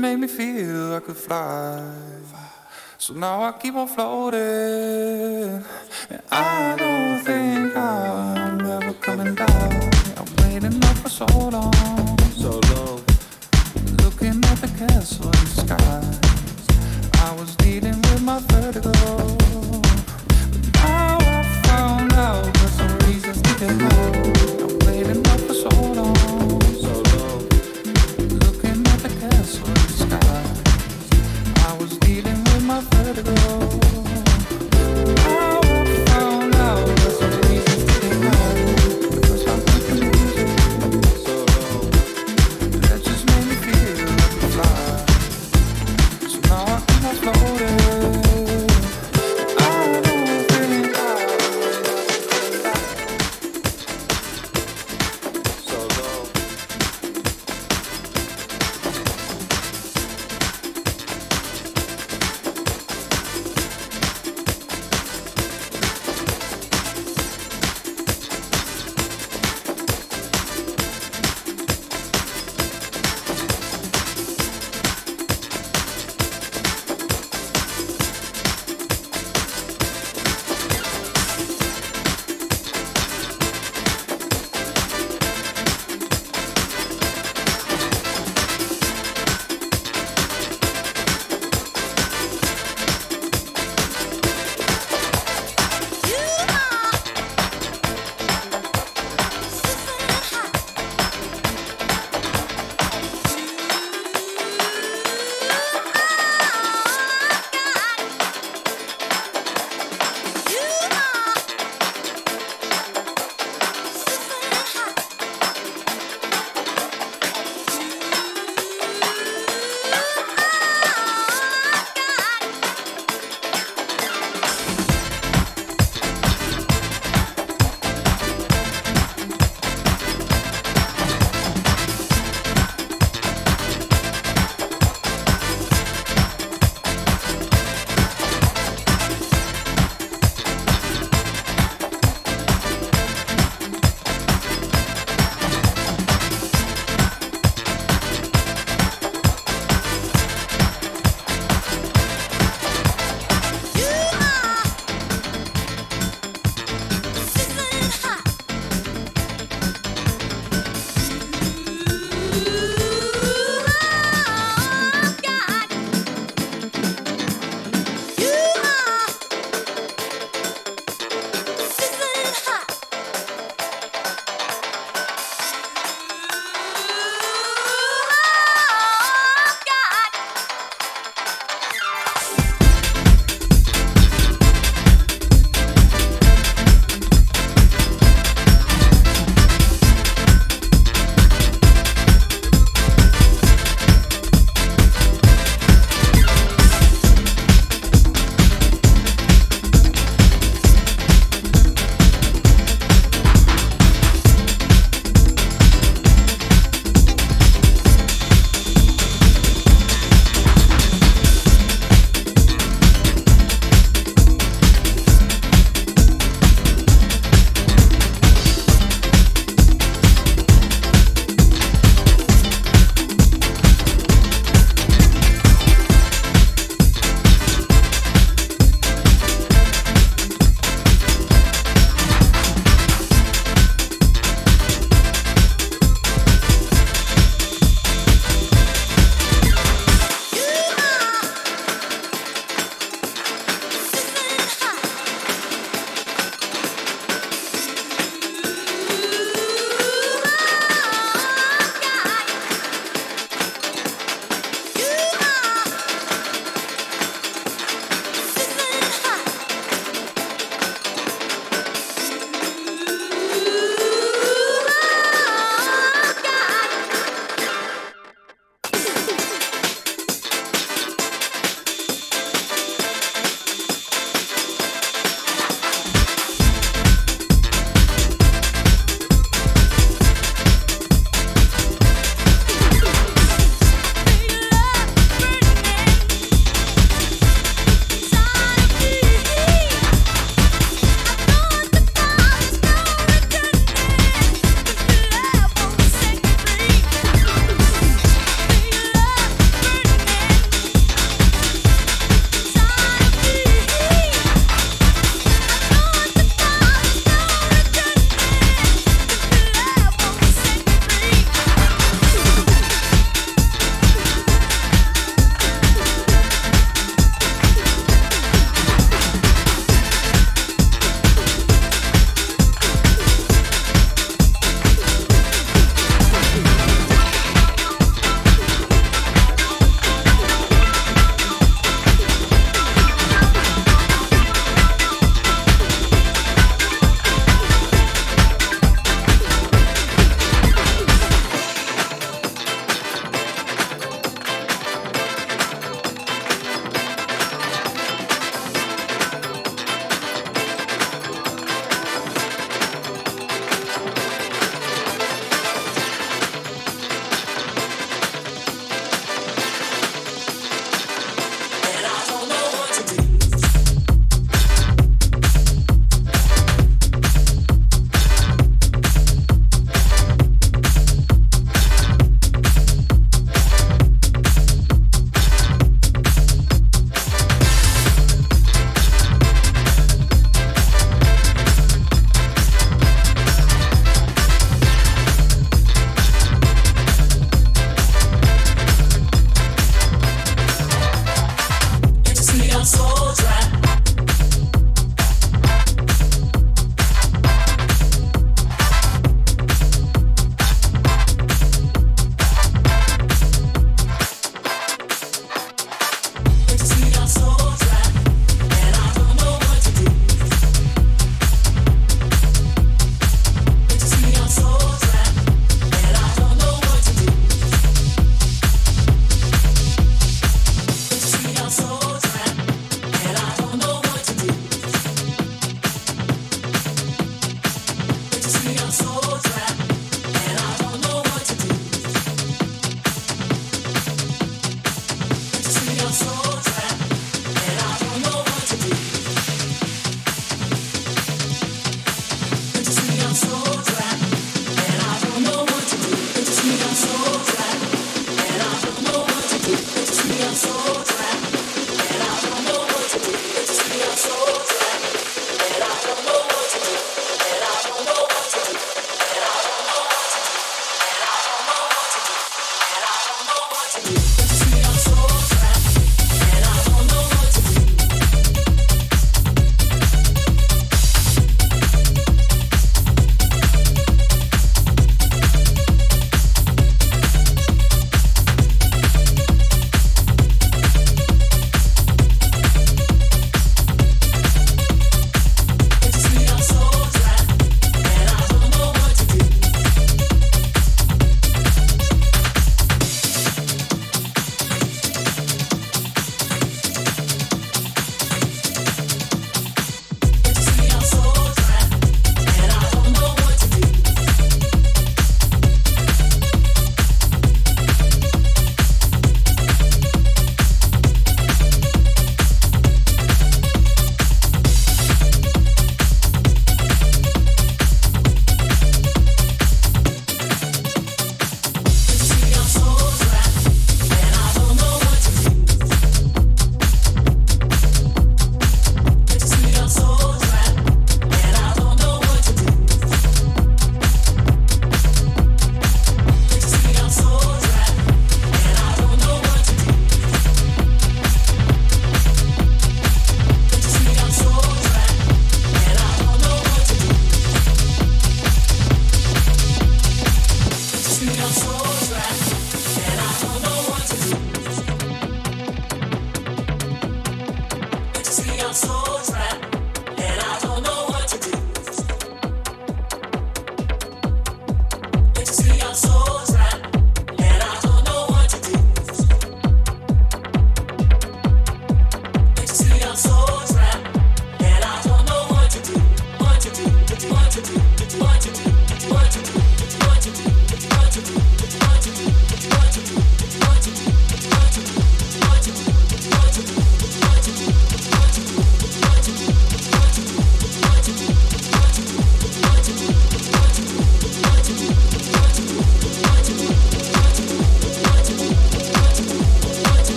made me feel I could fly. So now I keep on floating. And I don't think I'm ever coming down. I'm waiting up for so long. So long. Looking at the castle in the sky. I was dealing with my vertigo. But now I found out there's some reasons to get home. Vertigo